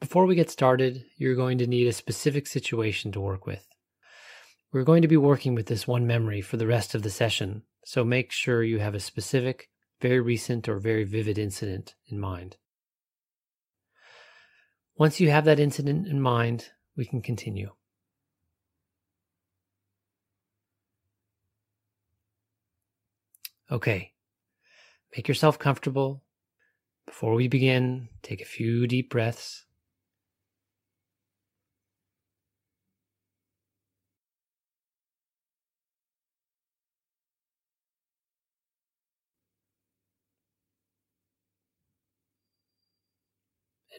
Before we get started, you're going to need a specific situation to work with. We're going to be working with this one memory for the rest of the session, so make sure you have a specific, very recent, or very vivid incident in mind. Once you have that incident in mind, we can continue. Okay, make yourself comfortable. Before we begin, take a few deep breaths.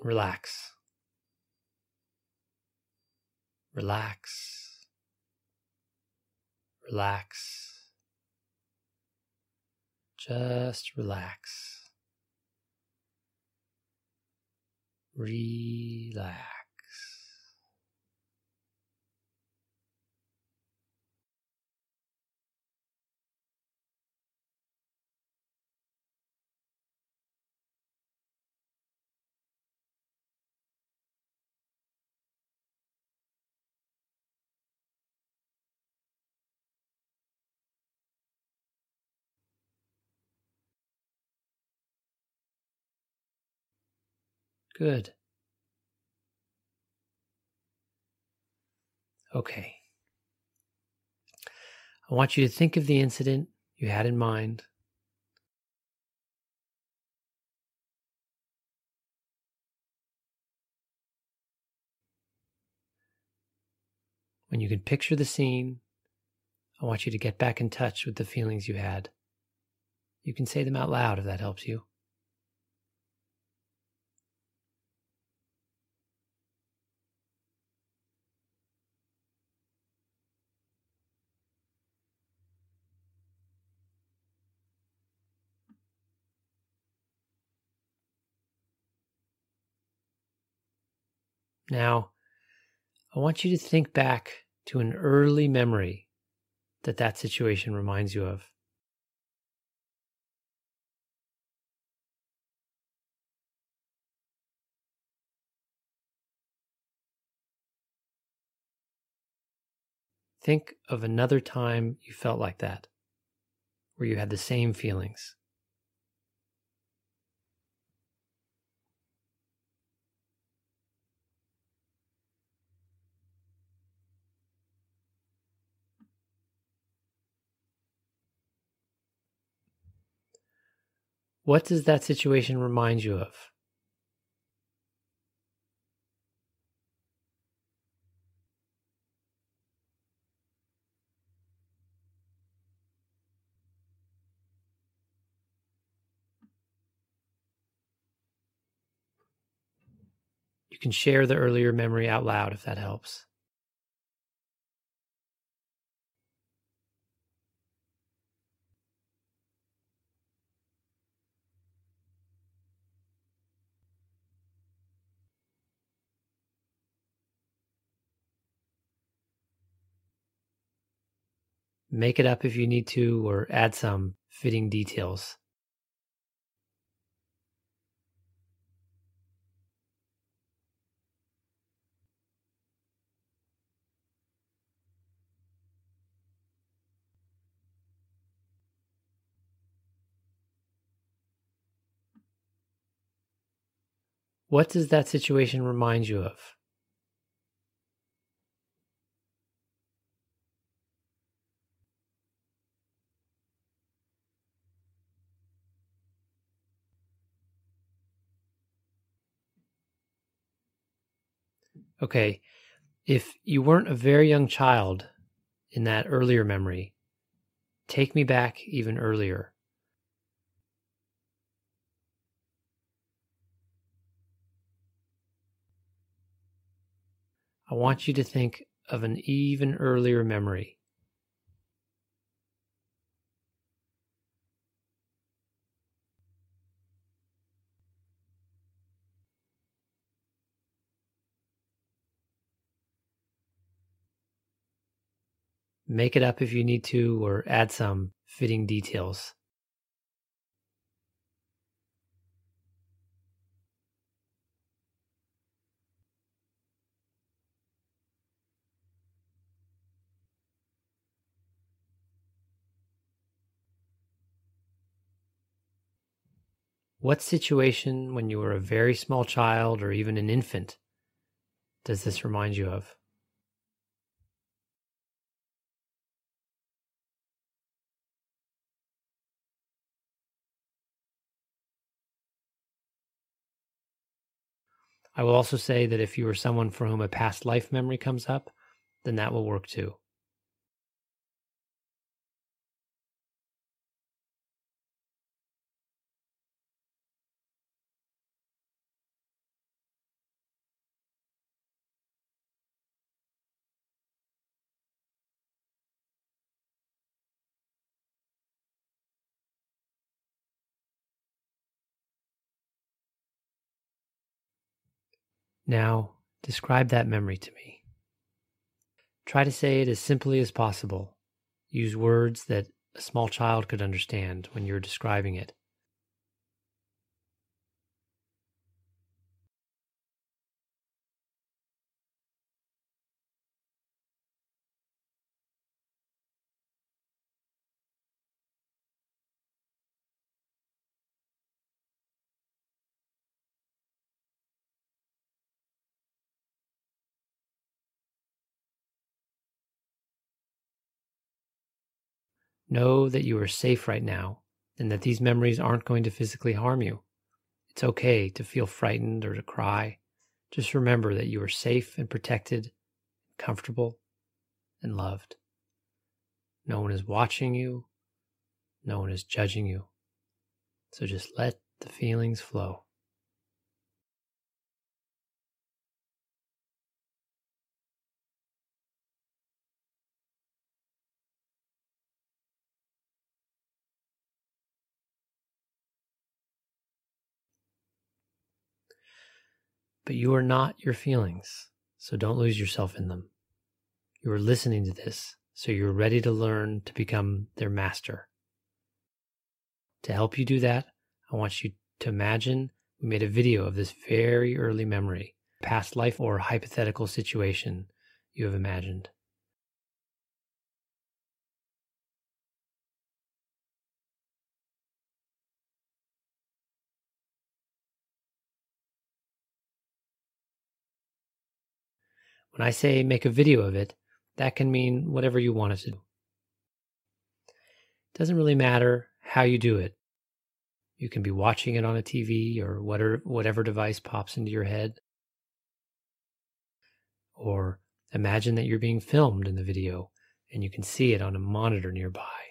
And relax. Relax. Relax. Just relax. Relax. Good. Okay. I want you to think of the incident you had in mind. When you can picture the scene, I want you to get back in touch with the feelings you had. You can say them out loud if that helps you. Now, I want you to think back to an early memory that that situation reminds you of. Think of another time you felt like that, where you had the same feelings. What does that situation remind you of? You can share the earlier memory out loud if that helps. Make it up if you need to, or add some fitting details. What does that situation remind you of? okay, if you weren't a very young child in that earlier memory, take me back even earlier. I want you to think of an even earlier memory. Make it up if you need to, or add some fitting details. What situation when you were a very small child or even an infant does this remind you of? I will also say that if you are someone for whom a past life memory comes up, then that will work too. Now, describe that memory to me. Try to say it as simply as possible. Use words that a small child could understand when you're describing it. Know that you are safe right now and that these memories aren't going to physically harm you. It's okay to feel frightened or to cry. Just remember that you are safe and protected, comfortable and loved. No one is watching you. No one is judging you. So just let the feelings flow. But you are not your feelings, so don't lose yourself in them. You are listening to this, so you're ready to learn to become their master. To help you do that, I want you to imagine we made a video of this very early memory, past life or hypothetical situation you have imagined. When I say make a video of it, that can mean whatever you want it to do. It doesn't really matter how you do it. You can be watching it on a TV or whatever, whatever device pops into your head. Or imagine that you're being filmed in the video and you can see it on a monitor nearby.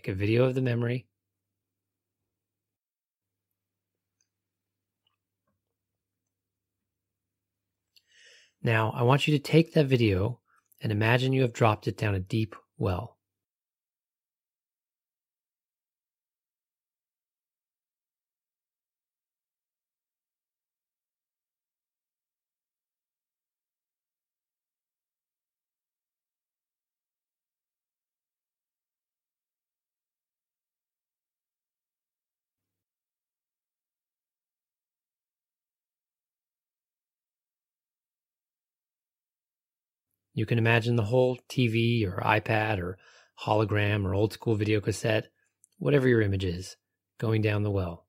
Make a video of the memory. Now, I want you to take that video and imagine you have dropped it down a deep well. You can imagine the whole TV or iPad or hologram or old school video cassette, whatever your image is, going down the well.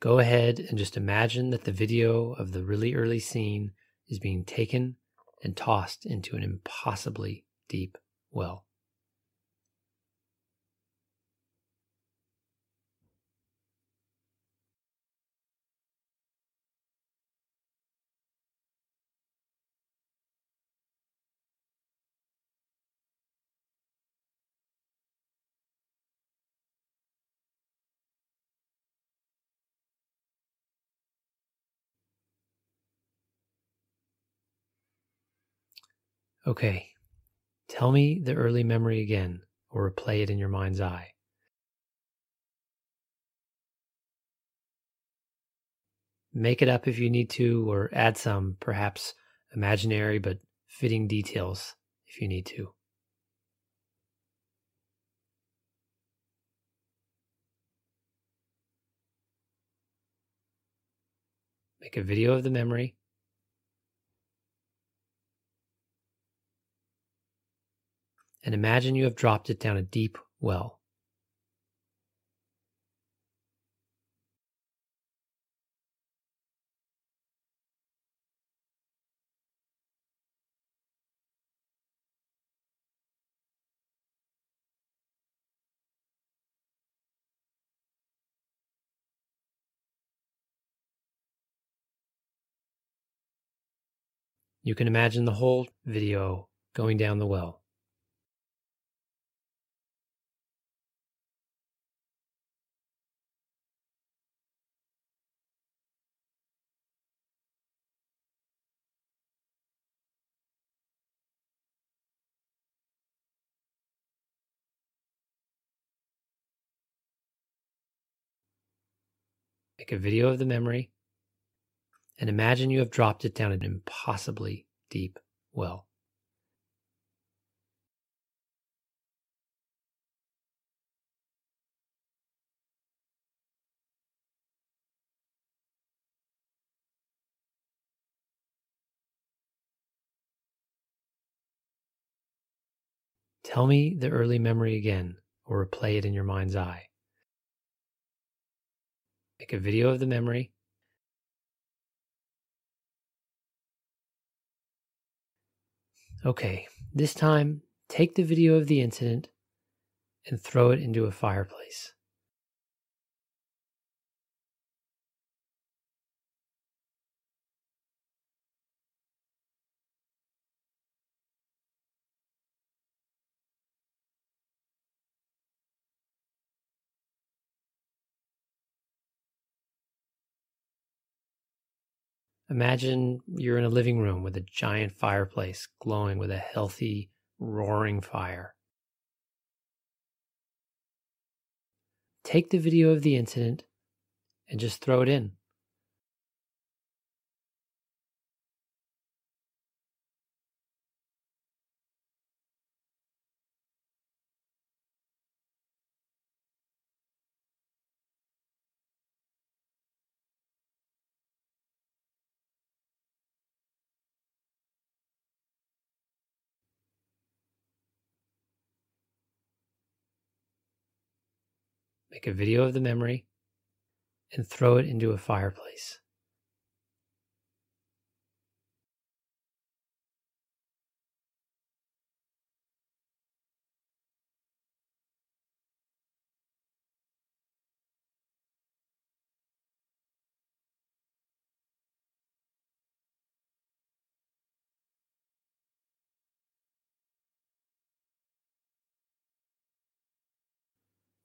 go ahead and just imagine that the video of the really early scene is being taken and tossed into an impossibly deep well. Okay, tell me the early memory again or replay it in your mind's eye. Make it up if you need to, or add some, perhaps imaginary but fitting details if you need to. Make a video of the memory and imagine you have dropped it down a deep well. You can imagine the whole video going down the well. Make a video of the memory and imagine you have dropped it down an impossibly deep well. Tell me the early memory again or replay it in your mind's eye. Make a video of the memory. Okay, this time take the video of the incident and throw it into a fireplace. Imagine you're in a living room with a giant fireplace glowing with a healthy, roaring fire. Take the video of the incident and just throw it in. Make a video of the memory and throw it into a fireplace.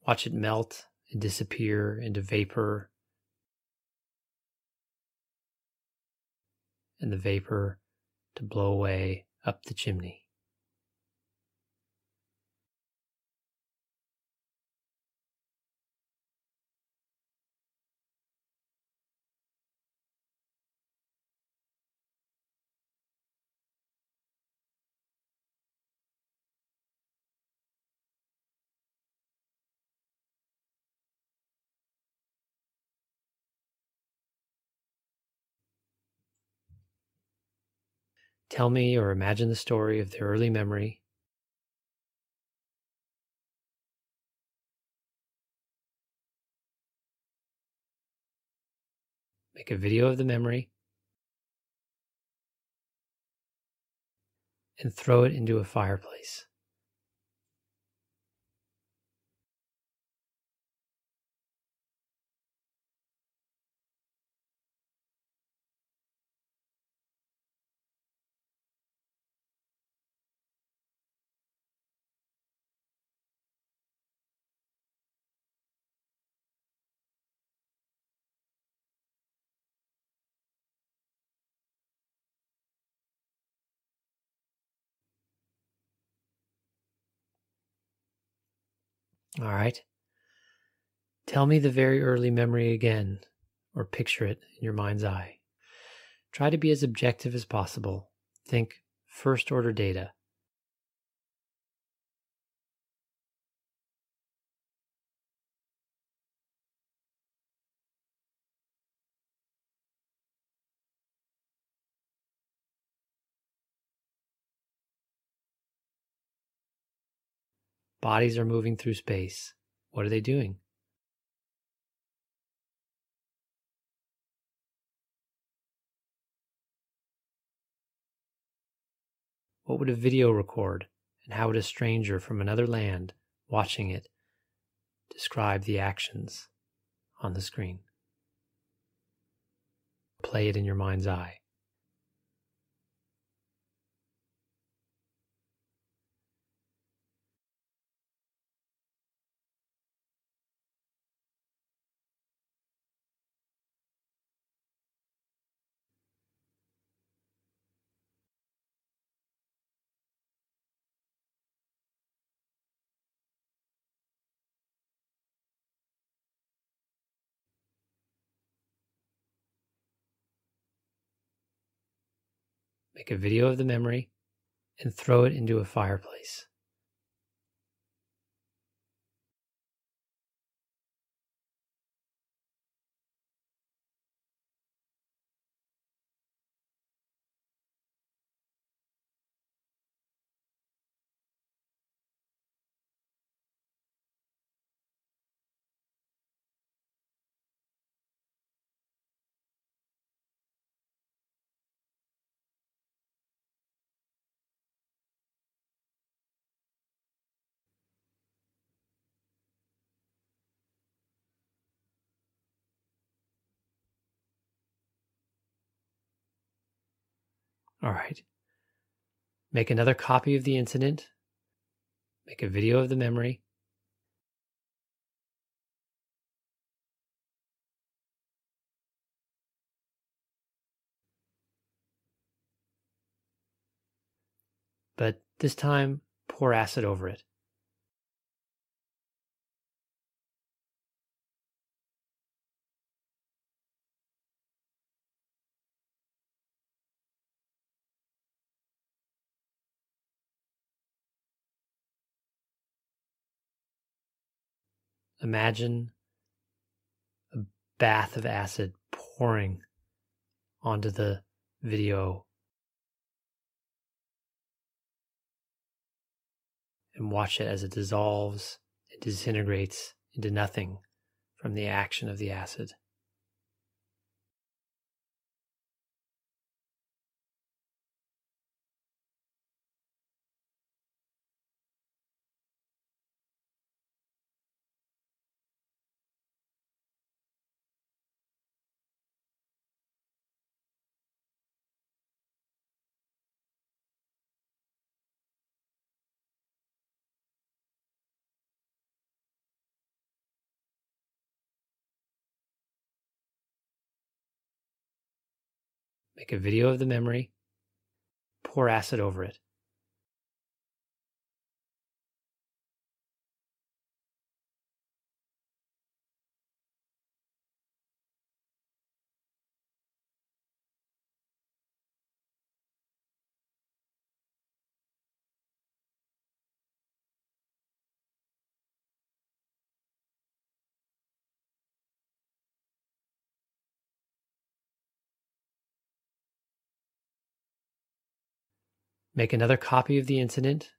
Watch it melt and disappear into vapor. And the vapor to blow away up the chimney. Tell me or imagine the story of the early memory Make a video of the memory and throw it into a fireplace. All right. Tell me the very early memory again, or picture it in your mind's eye. Try to be as objective as possible. Think first order data. Bodies are moving through space. What are they doing? What would a video record, and how would a stranger from another land watching it describe the actions on the screen? Play it in your mind's eye. Make a video of the memory and throw it into a fireplace. All right. Make another copy of the incident. Make a video of the memory. But this time, pour acid over it. Imagine a bath of acid pouring onto the video and watch it as it dissolves and disintegrates into nothing from the action of the acid. Make a video of the memory. Pour acid over it. Make another copy of the incident.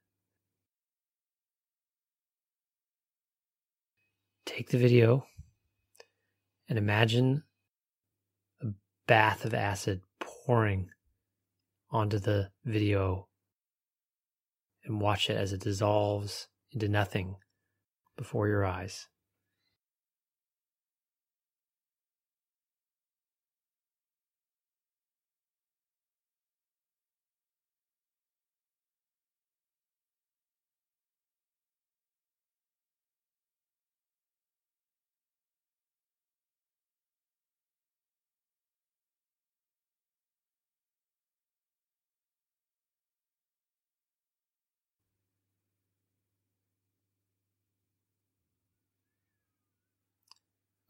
Take the video and imagine a bath of acid pouring onto the video and watch it as it dissolves into nothing before your eyes.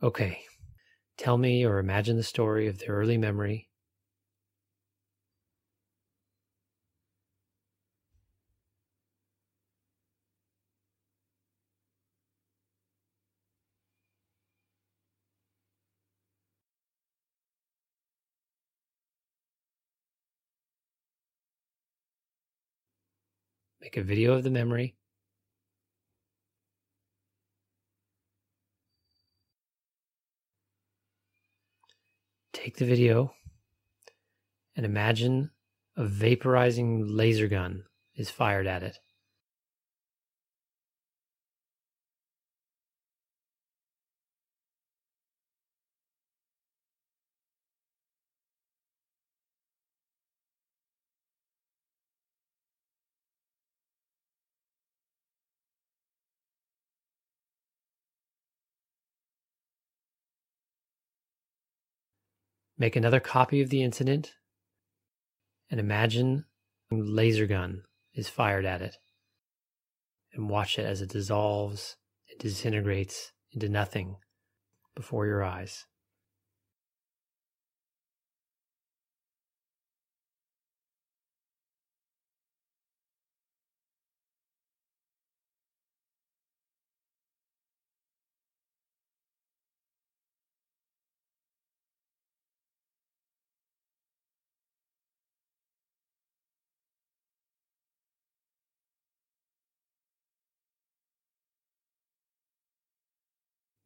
Okay, tell me or imagine the story of the early memory. Make a video of the memory. Take the video and imagine a vaporizing laser gun is fired at it. Make another copy of the incident and imagine a laser gun is fired at it and watch it as it dissolves and disintegrates into nothing before your eyes.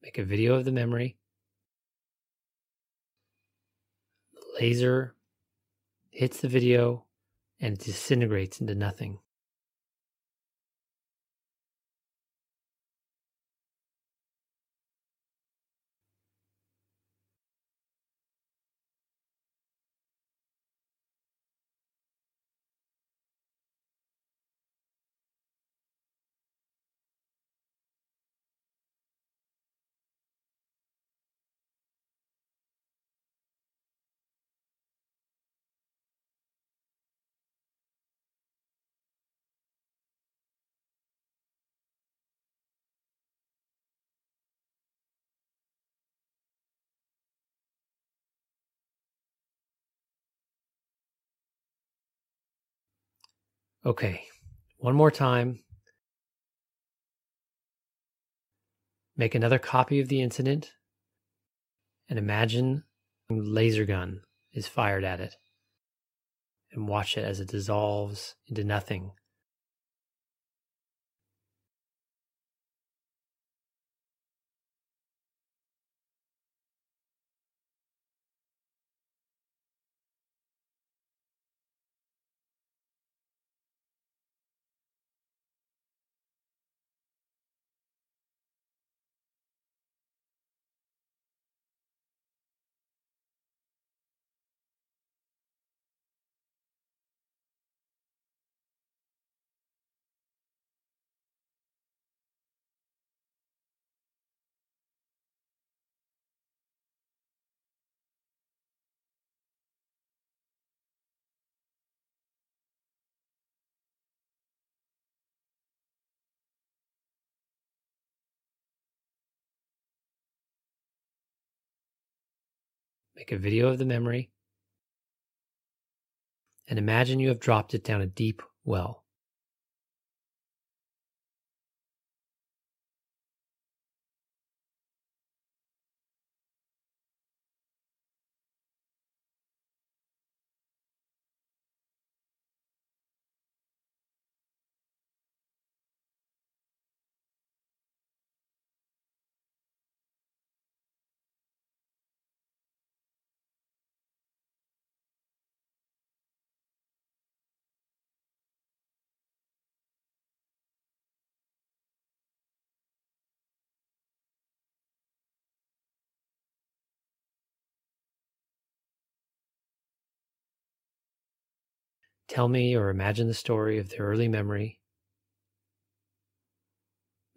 Make a video of the memory. The laser hits the video and disintegrates into nothing. Okay, one more time. Make another copy of the incident and imagine a laser gun is fired at it and watch it as it dissolves into nothing Make a video of the memory and imagine you have dropped it down a deep well. Tell me or imagine the story of the early memory.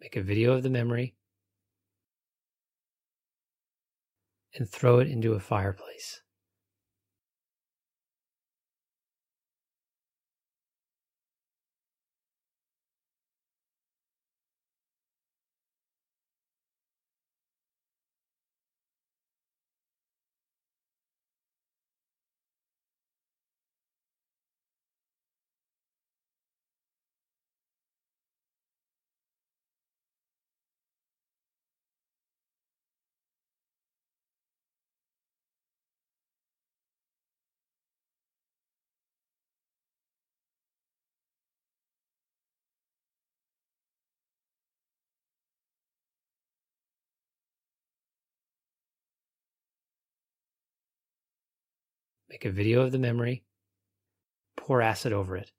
Make a video of the memory and throw it into a fireplace. Make a video of the memory, pour acid over it.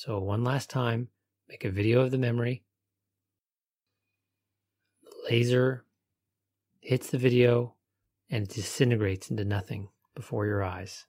So, one last time, make a video of the memory. The laser hits the video and it disintegrates into nothing before your eyes.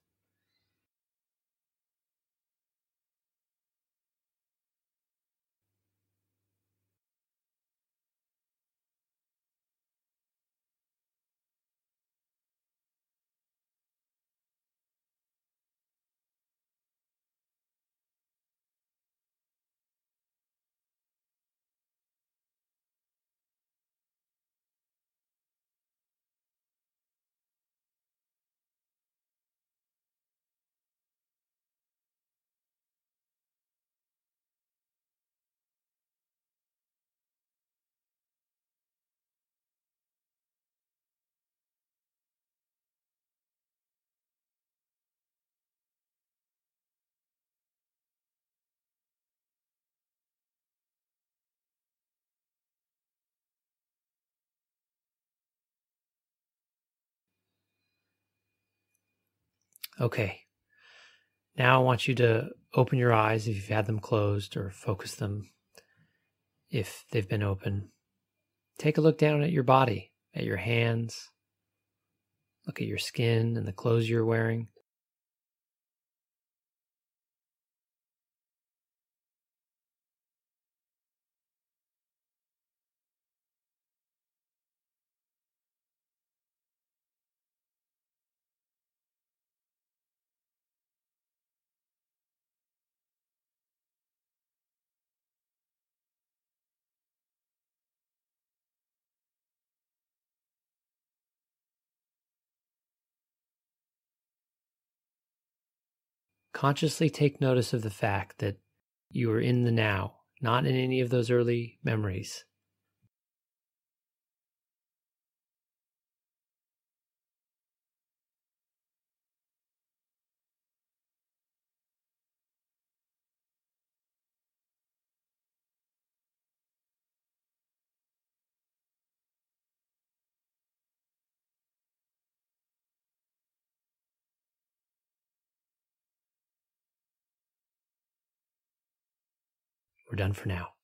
Okay. Now I want you to open your eyes if you've had them closed or focus them if they've been open. Take a look down at your body, at your hands. Look at your skin and the clothes you're wearing. Consciously take notice of the fact that you are in the now, not in any of those early memories. We're done for now.